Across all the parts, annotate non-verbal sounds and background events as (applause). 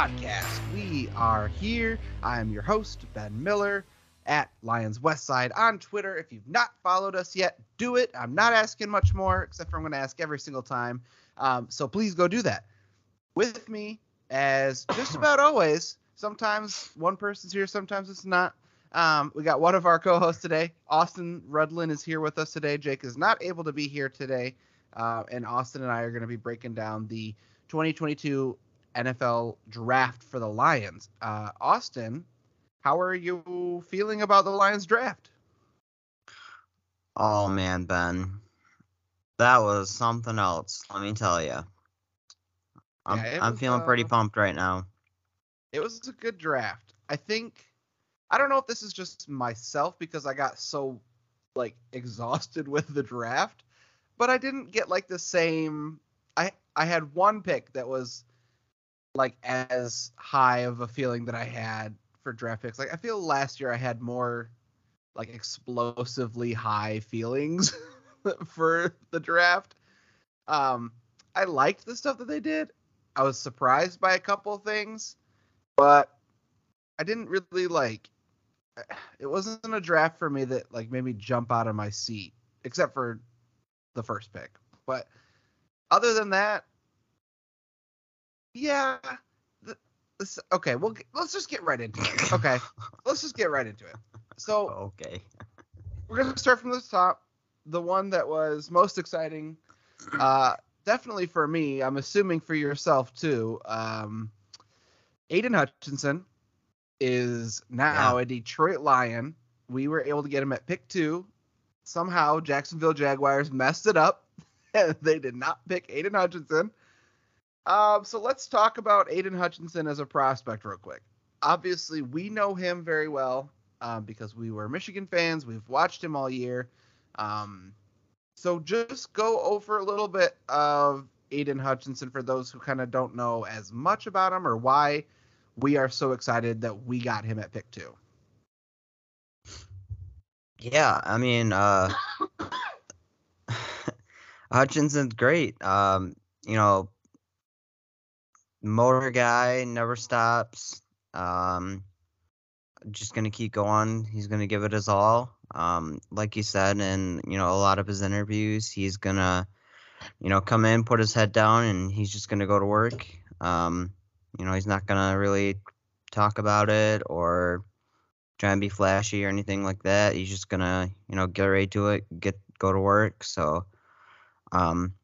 Podcast. We are here. I am your host, Ben Miller, at Lions West Side on Twitter. If you've not followed us yet, do it. I'm not asking much more, except for I'm going to ask every single time. Um, so please go do that. With me, as just about always, sometimes one person's here, sometimes it's not. Um, we got one of our co-hosts today. Austin Rudlin is here with us today. Jake is not able to be here today, uh, and Austin and I are going to be breaking down the 2022 NFL draft for the Lions. Uh, Austin, how are you feeling about the Lions draft? Oh man, Ben, that was something else. Let me tell you. I'm Yeah, I'm was, feeling pretty uh, pumped right now. It was a good draft. I think I don't know if this is just myself because I got so like exhausted (laughs) with the draft, but I didn't get like the same I I had one pick that was like as high of a feeling that I had for draft picks. Like I feel last year I had more like explosively high feelings (laughs) for the draft. Um I liked the stuff that they did. I was surprised by a couple things, but I didn't really like (sighs) it wasn't a draft for me that like made me jump out of my seat except for the first pick. But other than that, yeah, this, okay, well let's just get right into it. Okay, (laughs) let's just get right into it. So okay. we're gonna start from the top. The one that was most exciting, uh, definitely for me. I'm assuming for yourself too. Um, Aiden Hutchinson is now Yeah. a Detroit Lion. We were able to get him at pick two. Somehow Jacksonville Jaguars messed it up. (laughs) they did not pick Aiden Hutchinson. Um, so let's talk about Aiden Hutchinson as a prospect real quick. Obviously, we know him very well um, because we were Michigan fans. We've watched him all year. Um, so just go over a little bit of Aiden Hutchinson for those who kind of don't know as much about him or why we are so excited that we got him at pick two. Yeah, I mean, uh, (laughs) (laughs) Hutchinson's great. Um, you know, motor guy never stops. Um, just gonna keep going. He's gonna give it his all. Um, like you said, in you know a lot of his interviews, he's gonna, you know, come in, put his head down, and he's just gonna go to work. Um, you know, he's not gonna really talk about it or try and be flashy or anything like that. He's just gonna, you know, get right to it, get go to work. So, um,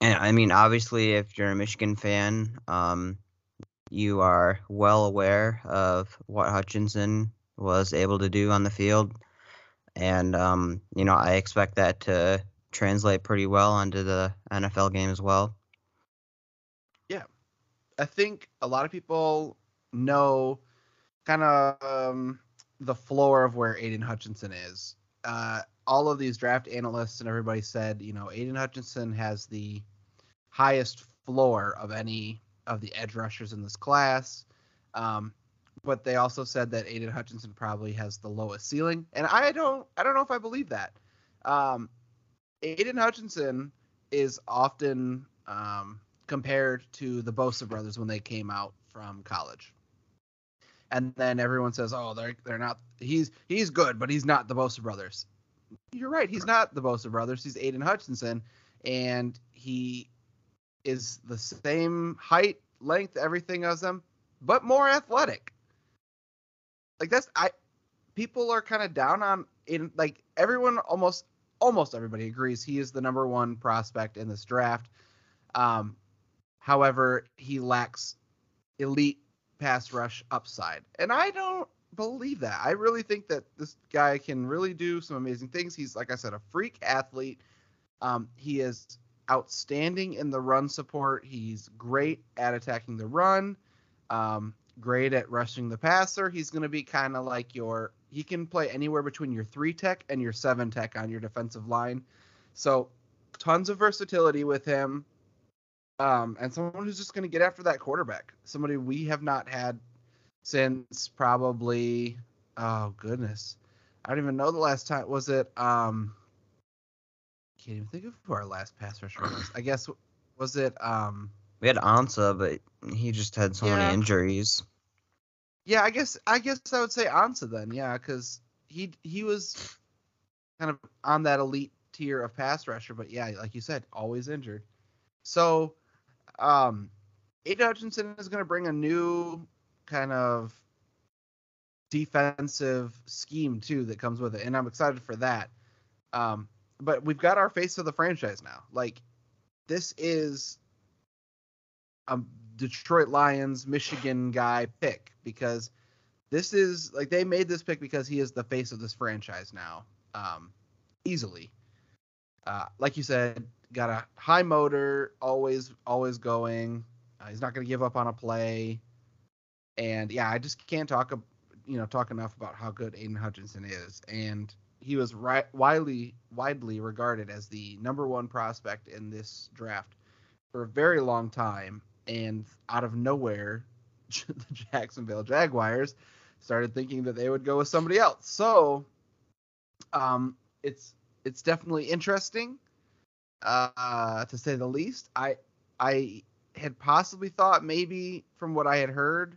and I mean, obviously, if you're a Michigan fan, um, you are well aware of what Hutchinson was able to do on the field, and um, you know, I expect that to translate pretty well onto the NFL game as well. Yeah, I think a lot of people know kind of um, the floor of where Aiden Hutchinson is. Uh, all of these draft analysts and everybody said, you know, Aiden Hutchinson has the highest floor of any of the edge rushers in this class. Um, but they also said that Aiden Hutchinson probably has the lowest ceiling, and I don't, I don't know if I believe that. Um, Aiden Hutchinson is often um, compared to the Bosa brothers when they came out from college. And then everyone says, "Oh, they're they're not. He's he's good, but he's not the Bosa brothers." You're right. He's not the Bosa brothers. He's Aiden Hutchinson, and he is the same height, length, everything as them, but more athletic. Like that's I. People are kind of down on in like everyone almost almost everybody agrees he is the number one prospect in this draft. Um, However, he lacks elite pass rush upside. And I don't believe that. I really think that this guy can really do some amazing things. He's, like I said, a freak athlete. Um, he is outstanding in the run support. He's great at attacking the run, um, great at rushing the passer. He's going to be kind of like your, he can play anywhere between your three tech and your seven tech on your defensive line. So, tons of versatility with him um, and someone who's just going to get after that quarterback. Somebody we have not had since probably oh goodness, I don't even know the last time. Was it um? Can't even think of who our last pass rusher was. I guess was it um We had Ansah, but he just had so Yeah. many injuries. Yeah, I guess I guess I would say Ansah then. Yeah, because he he was kind of on that elite tier of pass rusher, but yeah, like you said, always injured. So, um, Aiden Hutchinson is going to bring a new kind of defensive scheme too that comes with it, and I'm excited for that. Um, but we've got our face of the franchise now. Like, this is a Detroit Lions, Michigan guy pick because this is like they made this pick because he is the face of this franchise now, um, easily. Uh, like you said, got a high motor, always always going. Uh, he's not going to give up on a play, and yeah, I just can't talk, you know, talk enough about how good Aiden Hutchinson is, and he was ri- widely widely regarded as the number one prospect in this draft for a very long time, and out of nowhere, (laughs) the Jacksonville Jaguars started thinking that they would go with somebody else. So, um, it's it's definitely interesting, uh, to say the least. I I had possibly thought maybe from what I had heard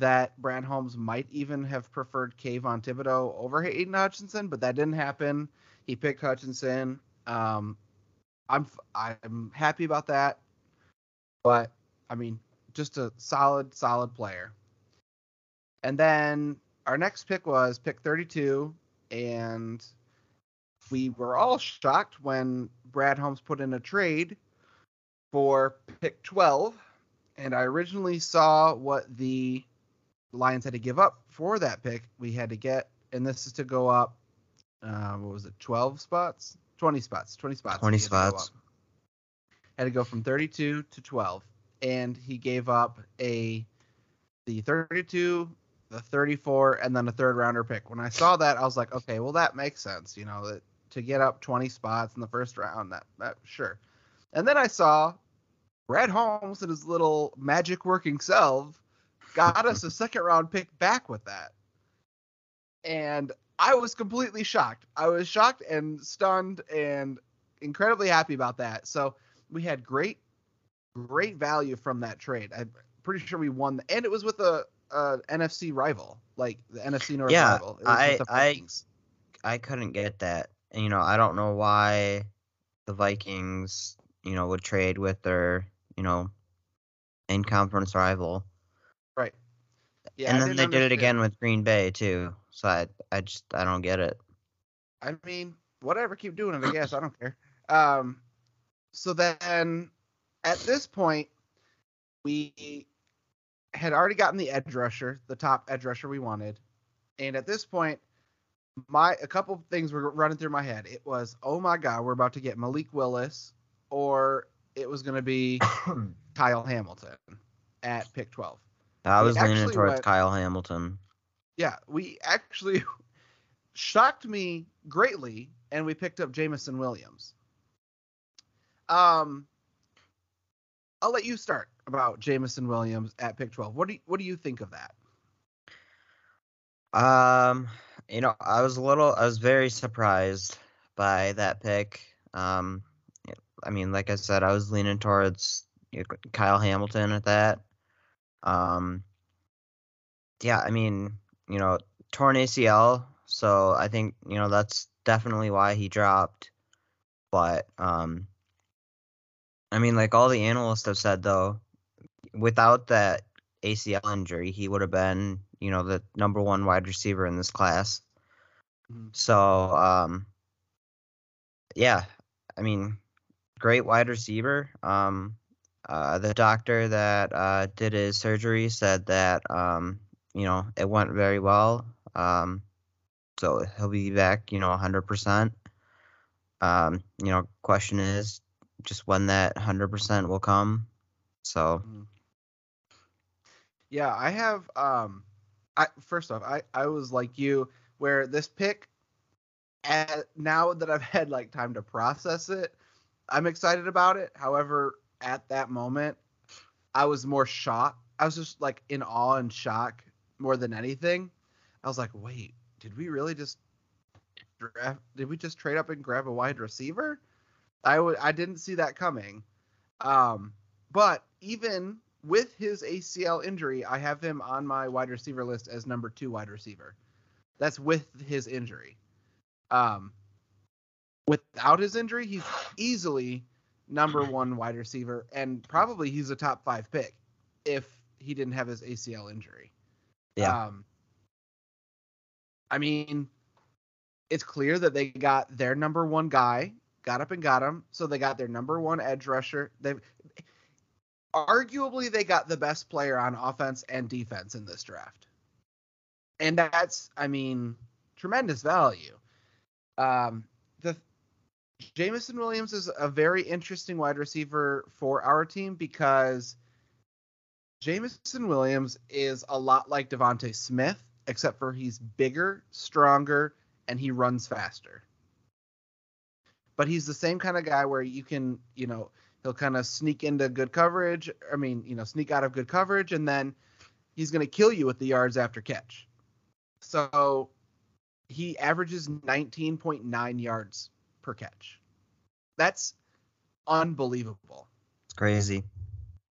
that Brad Holmes might even have preferred Kayvon Thibodeaux over Aiden Hutchinson, but that didn't happen. He picked Hutchinson. Um, I'm I'm happy about that, but I mean, just a solid solid player. And then our next pick was pick 32, and we were all shocked when Brad Holmes put in a trade for pick 12. And I originally saw what the Lions had to give up for that pick. We had to get, and this is to go up, uh, what was it, 12 spots? 20 spots. 20 spots. 20 he had to spots. Had to go from 32 to 12. And he gave up a the 32, the 34, and then a third rounder pick. When I saw that, I was like, okay, well that makes sense. You know that to get up 20 spots in the first round, that that sure. And then I saw Brad Holmes and his little magic working self got us a second round pick back with that. And I was completely shocked. I was shocked and stunned and incredibly happy about that. So we had great, great value from that trade. I'm pretty sure we won, and it was with a, a NFC rival, like the NFC North Yeah, rival. I- I- I couldn't get that. And, you know, I don't know why the Vikings, you know, would trade with their, you know, in conference rival. Yeah, and then they did it again with Green Bay too. So I I just I don't get it. I mean, whatever, keep doing it. I guess I don't care. Um, so then, at this point, we had already gotten the edge rusher, the top edge rusher we wanted, and at this point, my a couple of things were running through my head. It was, oh my god, we're about to get Malik Willis, or it was going to be (coughs) Kyle Hamilton at pick twelve. I was leaning towards went- Kyle Hamilton. Yeah, we actually (laughs) shocked me greatly, and we picked up Jameson Williams. Um, I'll let you start about Jameson Williams at pick twelve. What do you, what do you think of that? Um, you know, I was a little, I was very surprised by that pick. Um, I mean, like I said, I was leaning towards Kyle Hamilton at that. Um, yeah, I mean, you know, torn ACL, so I think you know that's definitely why he dropped. But um, I mean, like all the analysts have said though, without that ACL injury, he would have been, you know, the number one wide receiver in this class. Mhm. So, um, yeah, I mean, great wide receiver. Um, uh, the doctor that uh, did his surgery said that, um, you know, it went very well. Um, so he'll be back, you know, 100%. Um, you know, question is just when that 100% will come. So, Yeah, I have. Um, I first off, I I was like you, where this pick, at, now that I've had like time to process it, I'm excited about it. However, at that moment, I was more shocked. I was just like in awe and shock more than anything. I was like, wait, did we really just draft? Did we just trade up and grab a wide receiver? I would. I didn't see that coming. Um, but even with his ACL injury, I have him on my wide receiver list as number two wide receiver. That's with his injury. Um, without his injury, he's easily number one wide receiver, and probably he's a top five pick if he didn't have his ACL injury. Yeah. Um, I mean, it's clear that they got their number one guy, got up and got him. So they got their number one edge rusher. They arguably they got the best player on offense and defense in this draft. And that's, I mean, tremendous value. Um, the Jameson Williams is a very interesting wide receiver for our team because Jameson Williams is a lot like DeVonta Smith, except for he's bigger, stronger, and he runs faster. But he's the same kind of guy where you can, you know, he'll kind of sneak into good coverage. I mean, you know, sneak out of good coverage, and then he's going to kill you with the yards after catch. So he averages 19.9 yards per catch. That's unbelievable. It's crazy.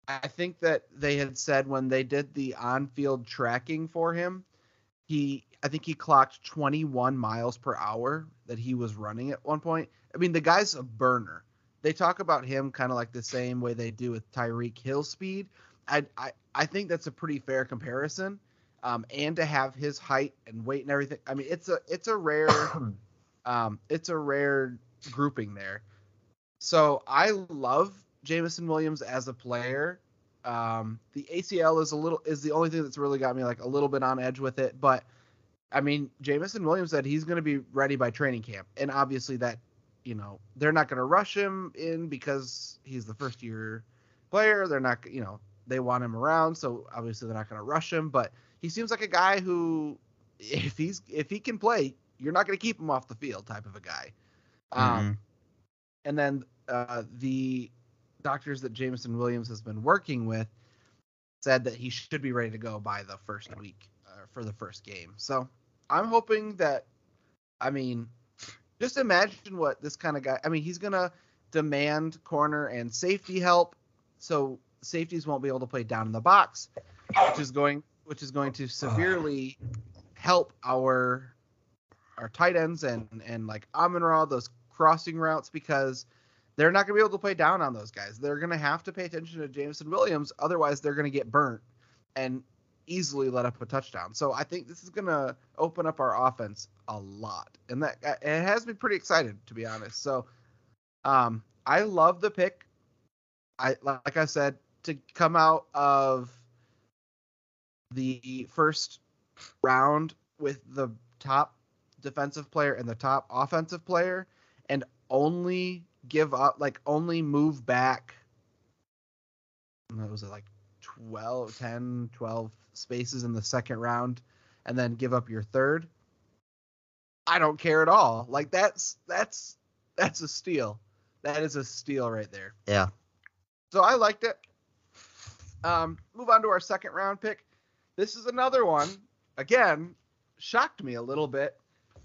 I think that they had said when they did the on-field tracking for him, he I think he clocked 21 miles per hour that he was running at one point. I mean, the guy's a burner. They talk about him kind of like the same way they do with Tyreek Hill speed. I I, I think that's a pretty fair comparison. Um, and to have his height and weight and everything. I mean, it's a it's a rare (coughs) um, it's a rare grouping there. So I love Jameson Williams as a player. Um, the ACL is a little is the only thing that's really got me like a little bit on edge with it, but I mean, Jameson Williams said he's going to be ready by training camp, and obviously that you know they're not going to rush him in because he's the first year player. They're not you know they want him around, so obviously they're not going to rush him. But he seems like a guy who, if he's if he can play, you're not going to keep him off the field type of a guy. Um, and then uh, the doctors that Jameson Williams has been working with said that he should be ready to go by the first week uh, for the first game. So I'm hoping that, I mean, just imagine what this kind of guy. I mean, he's gonna demand corner and safety help, so safeties won't be able to play down in the box, which is going which is going to severely help our our tight ends and and like Amon Ra, those crossing routes because they're not going to be able to play down on those guys. They're going to have to pay attention to Jameson Williams, otherwise they're going to get burnt and easily let up a touchdown. So I think this is going to open up our offense a lot, and that it has me pretty excited to be honest. So um, I love the pick. I like I said to come out of the first round with the top defensive player and the top offensive player and only give up like only move back. What was it like 12 10 12 spaces in the second round and then give up your third? I don't care at all. Like that's that's that's a steal. That is a steal right there. Yeah. so i liked it. Um move on to our second round pick. This is another one. Again shocked me a little bit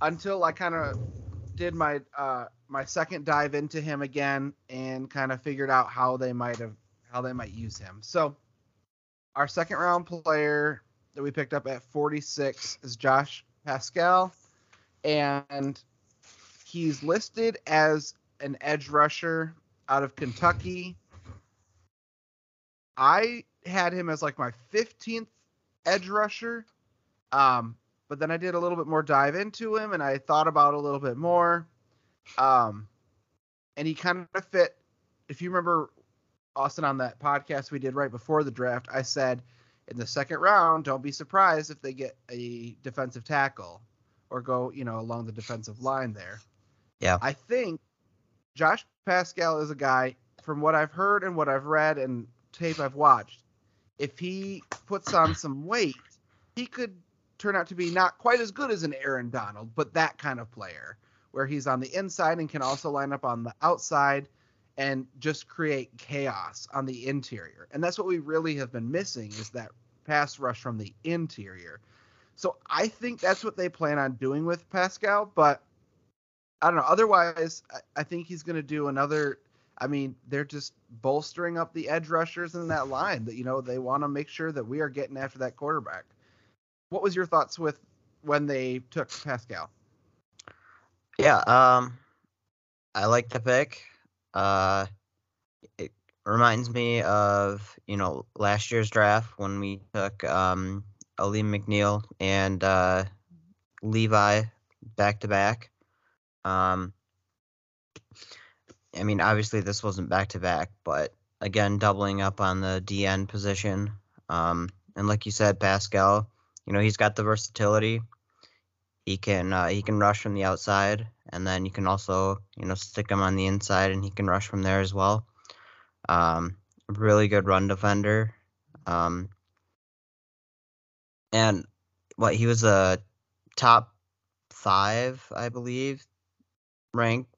until i kind of did my uh my second dive into him again and kind of figured out how they might have how they might use him. So our second round player that we picked up at 46 is Josh Paschal and he's listed as an edge rusher out of Kentucky. I had him as like my 15th edge rusher. Um, but then I did a little bit more dive into him and I thought about a little bit more. Um, and he kind of fit. If you remember, Austin, on that podcast we did right before the draft, I said in the second round, don't be surprised if they get a defensive tackle or go, you know, along the defensive line there. Yeah. I think Josh Paschal is a guy, from what I've heard and what I've read and tape I've watched, if he puts on some weight, he could turn out to be not quite as good as an Aaron Donald, but that kind of player where he's on the inside and can also line up on the outside and just create chaos on the interior. And that's what we really have been missing is that pass rush from the interior. So I think that's what they plan on doing with Paschal, but I don't know. Otherwise, I, think he's going to do another. I mean, they're just bolstering up the edge rushers in that line that you know they want to make sure that we are getting after that quarterback. What was your thoughts with when they took Paschal? Yeah, um, I like the pick. Uh, it reminds me of you know last year's draft when we took um Alim McNeill and uh, Levi back to back. Um, I mean, obviously this wasn't back to back, but again, doubling up on the DN position. Um, and like you said, Paschal, you know, he's got the versatility. He can uh, he can rush from the outside, and then you can also you know stick him on the inside, and he can rush from there as well. Um, really good run defender. Um, and what he was a top five, I believe, ranked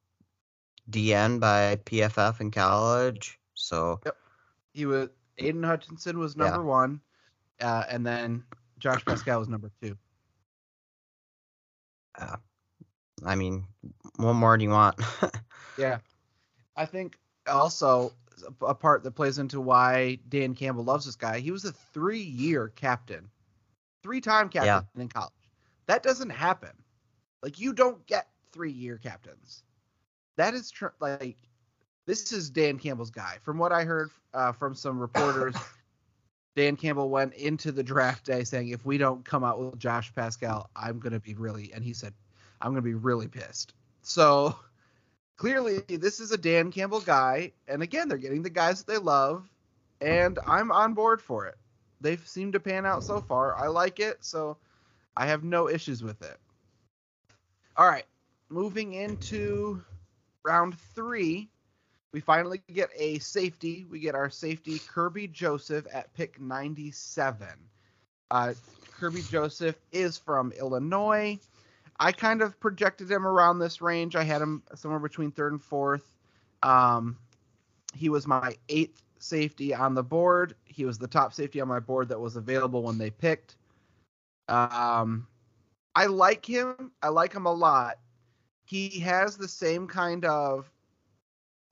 DN by PFF in college. So yep. he was Aiden Hutchinson was number yeah. one, uh, and then Josh Paschal was number two. Uh, I mean, what more do you want? (laughs) yeah, I think also a part that plays into why Dan Campbell loves this guy. He was a three-year captain, three-time captain yeah. in college. That doesn't happen. Like you don't get three-year captains. That is tr- like this is Dan Campbell's guy. From what I heard uh, from some (laughs) reporters, Dan Campbell went into the draft day saying, "If we don't come out with Josh Paschal, I'm gonna be really," and he said, "I'm gonna be really pissed." So clearly, this is a Dan Campbell guy, and again, they're getting the guys that they love, and I'm on board for it. They've seemed to pan out so far. I like it, so I have no issues with it. All right, moving into round three, we finally get a safety. We get our safety Kerby Joseph at pick 97. Uh, Kerby Joseph is from Illinois. I kind of projected him around this range. I had him somewhere between third and fourth. Um, he was my eighth safety on the board. He was the top safety on my board that was available when they picked. Um, I like him. I like him a lot he has the same kind of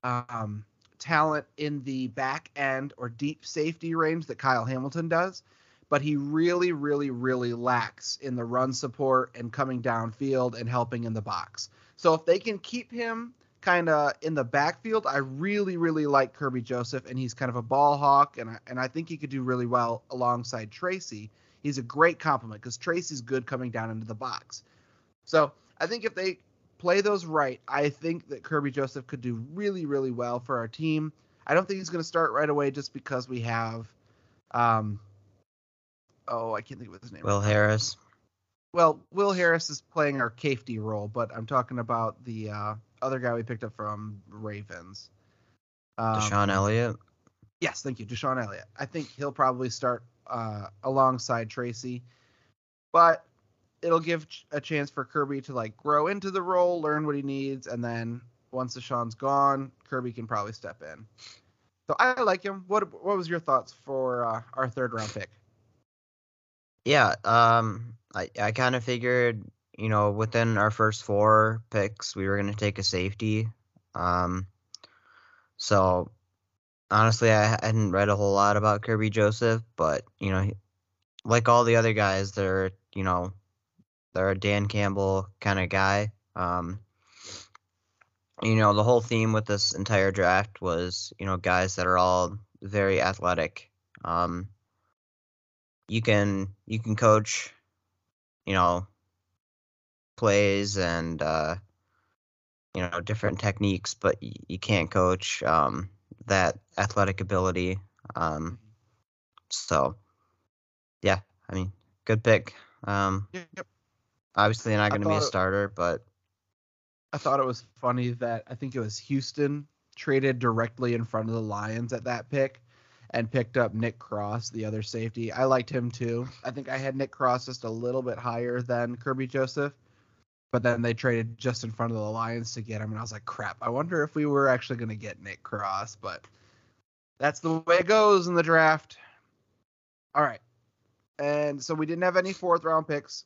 um, talent in the back end or deep safety range that Kyle Hamilton does, but he really, really, really lacks in the run support and coming downfield and helping in the box. So if they can keep him kind of in the backfield, I really, really like Kerby Joseph, and he's kind of a ball hawk, and I, and I think he could do really well alongside Tracy. He's a great compliment because Tracy's good coming down into the box. So I think if they play those right, I think that Kerby Joseph could do really, really well for our team. I don't think he's going to start right away just because we have, um, oh, I can't think of his name. Will Harris. Well, Will Harris is playing our safety role, but I'm talking about the uh, other guy we picked up from Ravens. Um, DeShon Elliott. Yes, thank you, DeShon Elliott. I think he'll probably start uh, alongside Tracy, but it'll give a chance for Kerby to like grow into the role, learn what he needs, and then once DeShon's gone, Kerby can probably step in. So I like him. What what was your thoughts for uh, our third round pick? Yeah, um, I I kind of figured you know within our first four picks we were gonna take a safety. Um, so honestly, I hadn't read a whole lot about Kerby Joseph, but you know, like all the other guys, they're you know they're a Dan Campbell kind of guy. Um, you know, the whole theme with this entire draft was, you know, guys that are all very athletic. Um, you can you can coach, you know, plays and uh, you know different techniques, but you can't coach um, that athletic ability. Um, so, yeah, I mean, good pick. Um, yep. Obviously, not going to be a starter, but I thought it was funny that I think it was Houston traded directly in front of the Lions at that pick and picked up Nick Cross, the other safety. I liked him too. I think I had Nick Cross just a little bit higher than Kerby Joseph, but then they traded just in front of the Lions to get him, and I was like, crap. I wonder if we were actually going to get Nick Cross, but that's the way it goes in the draft. All right. And so we didn't have any fourth round picks.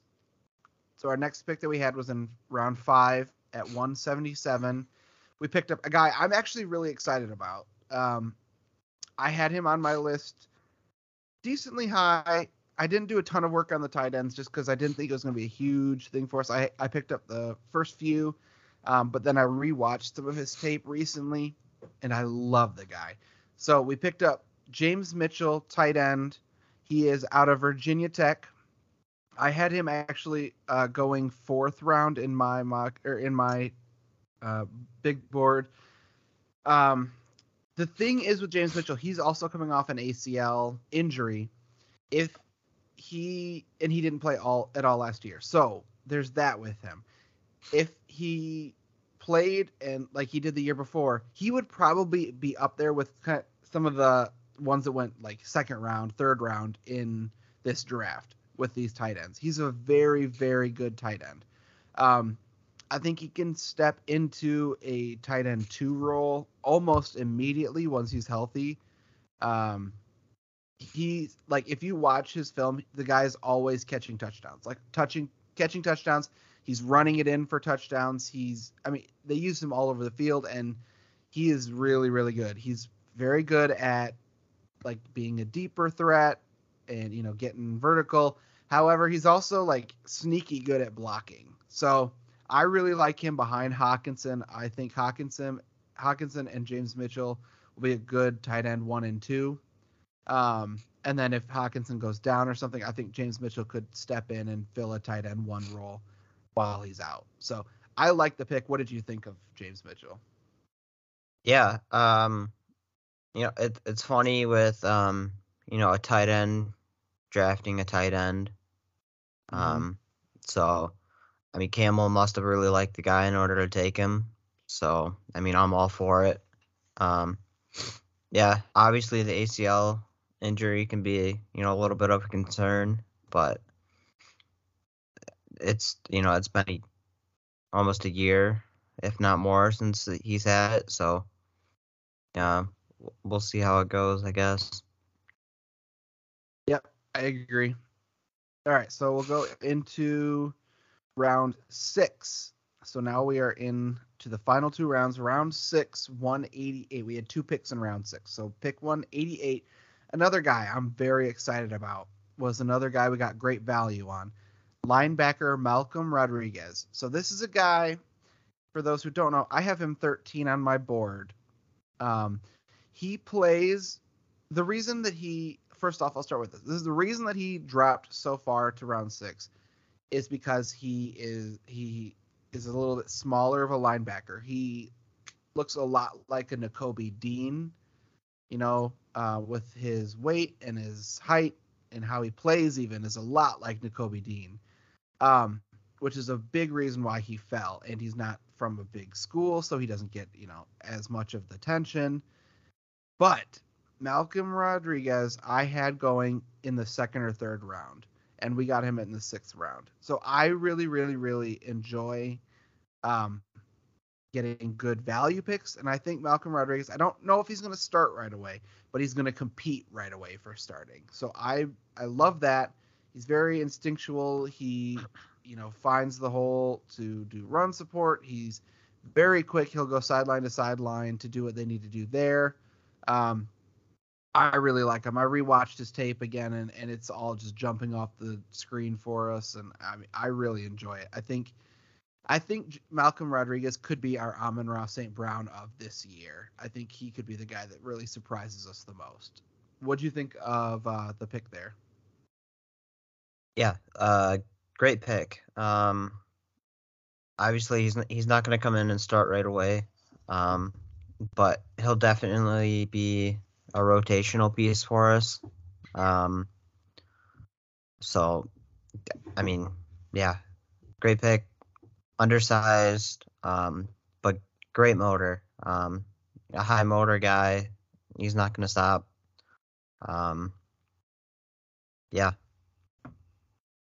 So our next pick that we had was in round five at 177. we picked up a guy I'm actually really excited about. Um, I had him on my list decently high. I didn't do a ton of work on the tight ends just because I didn't think it was going to be a huge thing for us. I, I picked up the first few, um, but then I rewatched some of his tape recently, and I love the guy. So we picked up James Mitchell, tight end. He is out of Virginia Tech. I had him actually uh, going fourth round in my mock or in my uh, big board. Um, the thing is with James Mitchell, he's also coming off an ACL injury. If he and he didn't play all at all last year, so there's that with him. If he played and like he did the year before, he would probably be up there with kind some of the ones that went like second round, third round in this draft with these tight ends. He's a very, very good tight end. Um, I think he can step into a tight end two role almost immediately once he's healthy. Um, like if you watch his film, the guy's always catching touchdowns, like touching catching touchdowns. He's running it in for touchdowns. He's I mean they use him all over the field and he is really really good. He's very good at like being a deeper threat and you know getting vertical. However, he's also like sneaky good at blocking. So I really like him behind Hockenson. I think Hockenson, Hockenson and James Mitchell will be a good tight end one and two. Um, and then if Hockenson goes down or something, I think James Mitchell could step in and fill a tight end one role while he's out. So I like the pick. What did you think of James Mitchell? Yeah, um, you know, it, it's funny with um, you know, a tight end drafting a tight end. Mm-hmm. Um, so I mean, Campbell must have really liked the guy in order to take him. So I mean, I'm all for it. Um, yeah, obviously the ACL injury can be you know a little bit of a concern, but it's you know it's been a, almost a year, if not more, since he's had it. So yeah, we'll see how it goes, I guess. I agree. All right, so we'll go into round six. So now we are in to the final two rounds. Round six, 188. We had two picks in round six. So pick 188. Another guy I'm very excited about was another guy we got great value on. Linebacker Malcolm Rodriguez. So this is a guy, for those who don't know, I have him 13 on my board. Um, he plays the reason that he first off, I'll start with this. This is the reason that he dropped so far to round six is because he is he is a little bit smaller of a linebacker. He looks a lot like a Nakobe Dean, you know, uh, with his weight and his height and how he plays even is a lot like Nakobe Dean, um, which is a big reason why he fell. And he's not from a big school, so he doesn't get you know as much of the attention. But Malcolm Rodriguez, I had going in the second or third round, and we got him in the sixth round. So I really, really, really enjoy um, getting good value picks. And I think Malcolm Rodriguez, I don't know if he's going to start right away, but he's going to compete right away for starting. So I I love that. He's very instinctual. He you know finds the hole to do run support. He's very quick. He'll go sideline to sideline to do what they need to do there. Um, I really like him. I rewatched his tape again, and, and it's all just jumping off the screen for us, and I mean, I really enjoy it. I think, I think Malcolm Rodriguez could be our Amon-Ra St. Brown of this year. I think he could be the guy that really surprises us the most. What do you think of uh, the pick there? Yeah, uh, great pick. Um, obviously he's he's not going to come in and start right away, um, but he'll definitely be a rotational piece for us. Um, so, I mean, yeah, great pick. Undersized, um, but great motor. Um, a high motor guy. He's not going to stop. Um, yeah.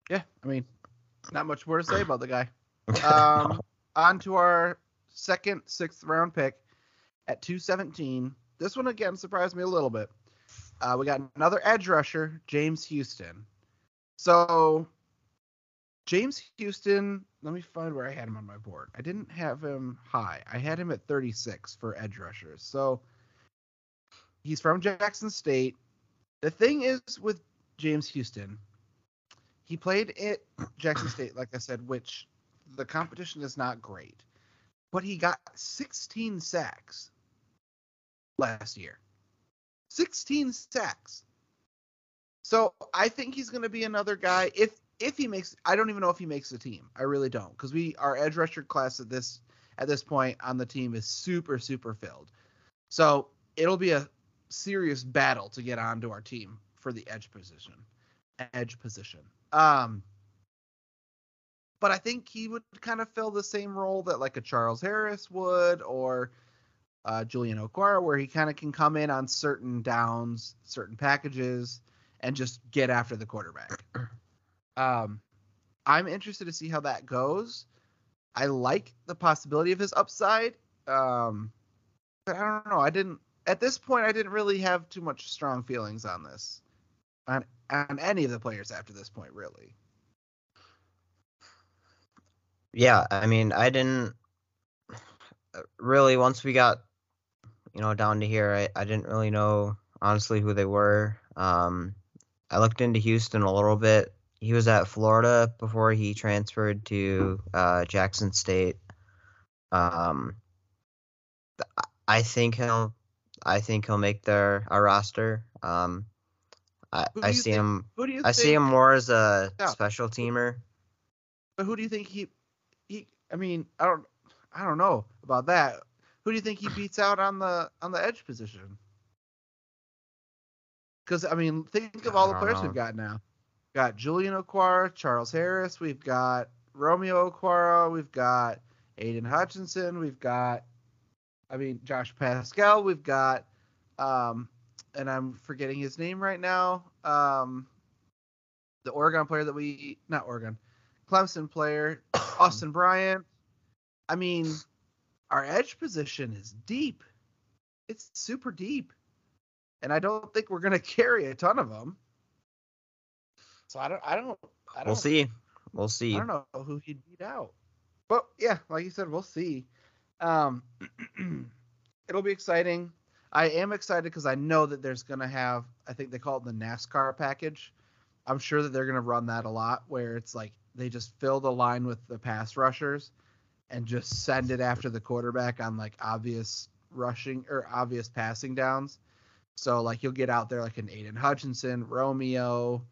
Yeah, I mean, not much more to say about the guy. (laughs) Um, on to our second, sixth round pick at 217. This one again surprised me a little bit. Uh, we got another edge rusher, James Houston. So James Houston, let me find where I had him on my board. I didn't have him high. I had him at 36 for edge rushers. So he's from Jackson State. The thing is with James Houston, he played at (clears throat) Jackson State, like I said, which the competition is not great, but he got 16 sacks last year. 16 sacks. So I think he's going to be another guy. If if he makes, I don't even know if he makes the team. I really don't, because we our edge rusher class at this at this point on the team is super super filled. So it'll be a serious battle to get onto our team for the edge position. Edge position. Um, but I think he would kind of fill the same role that like a Charles Harris would or uh, Julian Okwara, where he kind of can come in on certain downs, certain packages, and just get after the quarterback. (clears throat) Um, I'm interested to see how that goes. I like the possibility of his upside, um, but I don't know. I didn't at this point. I didn't really have too much strong feelings on this, on on any of the players after this point, really. Yeah, I mean, I didn't uh, really once we got you know down to here, I, I didn't really know honestly who they were. Um, I looked into Houston a little bit. He was at Florida before he transferred to uh, Jackson State. Um, I think he'll, I think he'll make their a roster. Um, I, I see think, him. Who do you I think, see him more as a Yeah. special teamer. But who do you think he he? I mean, I don't I don't know about that. Who do you think he beats out on the on the edge position? Because I mean, think of all the players know. we've got now. Got Julian Okwara, Charles Harris. We've got Romeo Okwara. We've got Aiden Hutchinson. We've got, I mean, Josh Paschal. We've got, um, and I'm forgetting his name right now. Um, the Oregon player that we, not Oregon, Clemson player, (coughs) Austin Bryant. I mean, our edge position is deep. It's super deep. And I don't think we're going (laughs) to carry a ton of them. So I don't, I don't, I don't, We'll see. We'll see. I don't know who he'd beat out. But yeah, like you said, we'll see. Um, (clears throat) it'll be exciting. I am excited because I know that there's going to have, I think they call it the NASCAR package. I'm sure that they're going to run that a lot where it's like they just fill the line with the pass rushers and just send it after the quarterback on like obvious rushing or obvious passing downs. So like you'll get out there like an Aiden Hutchinson, Romeo.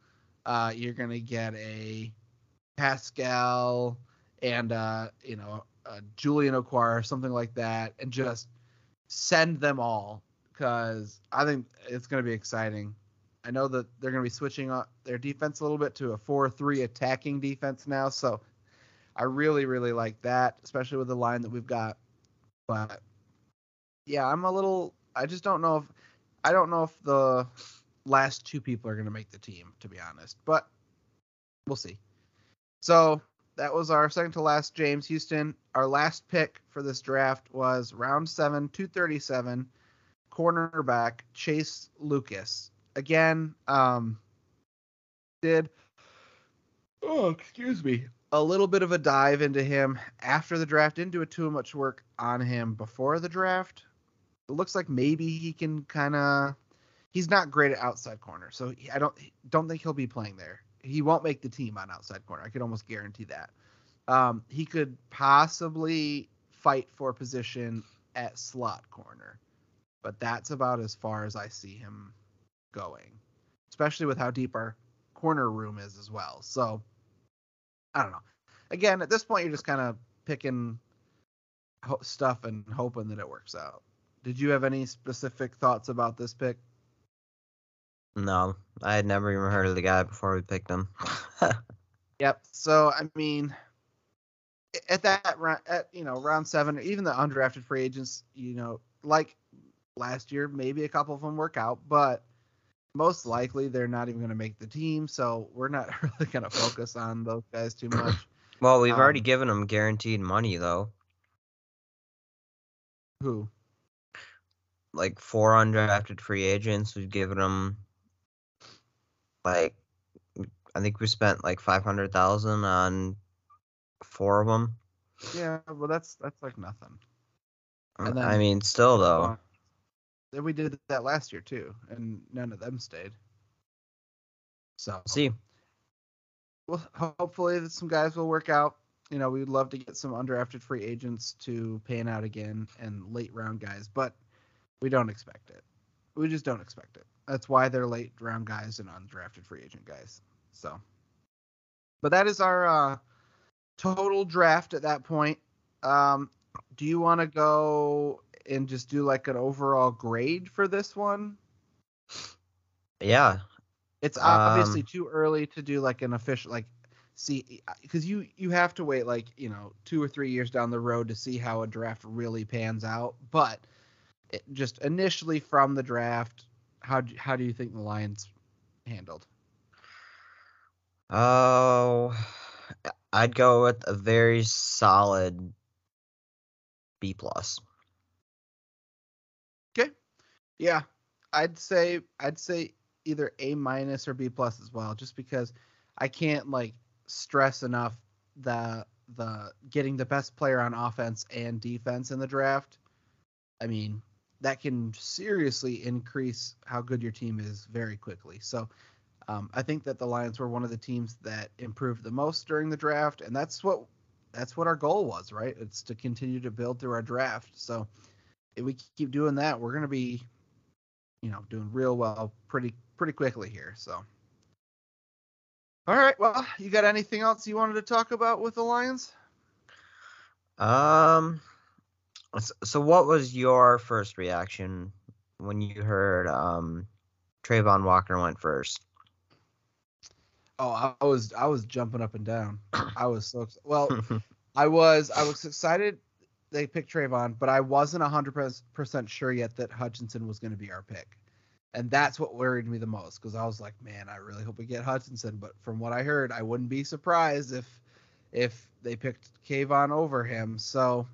Uh, you're gonna get a Paschal and uh, you know Julian Okwara, something like that, and just send them all because I think it's gonna be exciting. I know that they're gonna be switching up their defense a little bit to a four-three attacking defense now, so I really really like that, especially with the line that we've got. But yeah, I'm a little. I just don't know if I don't know if the last two people are going to make the team, to be honest. But we'll see. So that was our second to last James Houston. Our last pick for this draft was round seven, 237, cornerback Chase Lucas. Again, um, did oh excuse me a little bit of a dive into him after the draft. Didn't do too much work on him before the draft. It looks like maybe he can kind of he's not great at outside corner, so I don't don't think he'll be playing there. He won't make the team on outside corner. I could almost guarantee that. Um, he could possibly fight for position at slot corner, but that's about as far as I see him going, especially with how deep our corner room is as well. So I don't know. Again, at this point, you're just kind of picking ho- stuff and hoping that it works out. Did you have any specific thoughts about this pick? No, I had never even heard of the guy before we picked him. (laughs) Yep. So I mean, at that round, at you know round seven, even the undrafted free agents, you know, like last year, maybe a couple of them work out, but most likely they're not even going to make the team. So we're not (laughs) really going to focus on those guys too much. (clears throat) well, we've already Um, given them guaranteed money though, Who? like four undrafted free agents. We've given them like I think we spent like five hundred thousand on four of them. Yeah, well, that's that's like nothing. Uh, And I mean, still though. Then we did that last year too, and none of them stayed. So See, well, hopefully that some guys will work out. You know, we'd love to get some undrafted free agents to pan out again and late round guys, but we don't expect it. We just don't expect it. That's why they're late round guys and undrafted free agent guys. So, but that is our uh, total draft at that point. Um, do you want to go and just do like an overall grade for this one? yeah, It's obviously Um, too early to do like an official like see because you you have to wait like you know two or three years down the road to see how a draft really pans out. But it, just initially from the draft, how do, how do you think the Lions handled? Oh, I'd go with a very solid B plus. Yeah, I'd say I'd say either A minus or B plus as well, just because I can't like stress enough the the getting the best player on offense and defense in the draft. I mean, that can seriously increase how good your team is very quickly. So um, I think that the Lions were one of the teams that improved the most during the draft, and that's what that's what our goal was, right? It's to continue to build through our draft. So if we keep doing that, we're gonna be, you know, doing real well pretty pretty quickly here. So. All right. Well, you got anything else you wanted to talk about with the Lions? Um, so what was your first reaction when you heard um Travon Walker went first? Oh, I I was I was jumping up and down. (clears throat) I was so well. (laughs) I was I was excited they picked Travon, but I wasn't hundred percent sure yet that Hutchinson was going to be our pick, and that's what worried me the most because I was like, man, I really hope we get Hutchinson. But from what I heard, I wouldn't be surprised if if they picked Kayvon over him. So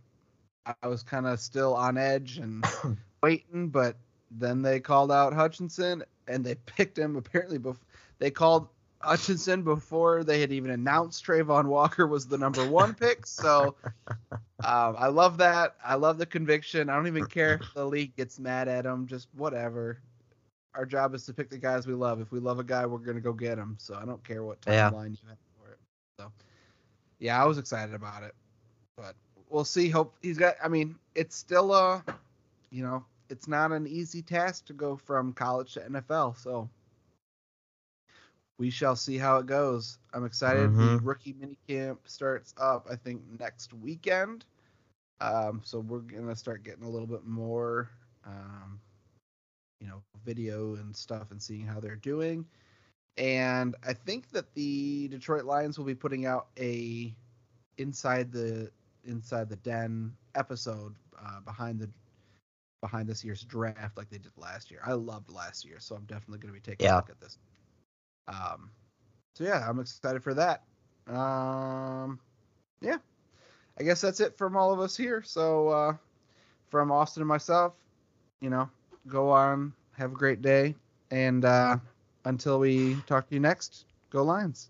I was kind of still on edge and (coughs) waiting, but then they called out Hutchinson and they (laughs) picked him apparently bef- they called Hutchinson before they had even announced Travon Walker was the number one pick. So (laughs) um, I love that. I love the conviction. I don't even care if the league gets mad at him. Just whatever. Our job is to pick the guys we love. If we love a guy, we're gonna go get him. So I don't care what Yeah. timeline you have for it. So yeah, I was excited about it, but we'll see. Hope he's got. I mean, it's still a, you know, it's not an easy task to go from college to NFL. So we shall see how it goes. I'm excited. The Mhm. rookie minicamp starts up, I think, next weekend. Um, so we're gonna start getting a little bit more, um, you know, video and stuff and seeing how they're doing. And I think that the Detroit Lions will be putting out a inside the inside the den episode uh, behind the behind this year's draft like they did last year. I loved last year, so I'm definitely going to be taking a look at this. Um, so yeah, I'm excited for that. Um, yeah, I guess that's it from all of us here. So uh, from Austin and myself, you know, go on, have a great day, and uh, until we talk to you next, go Lions.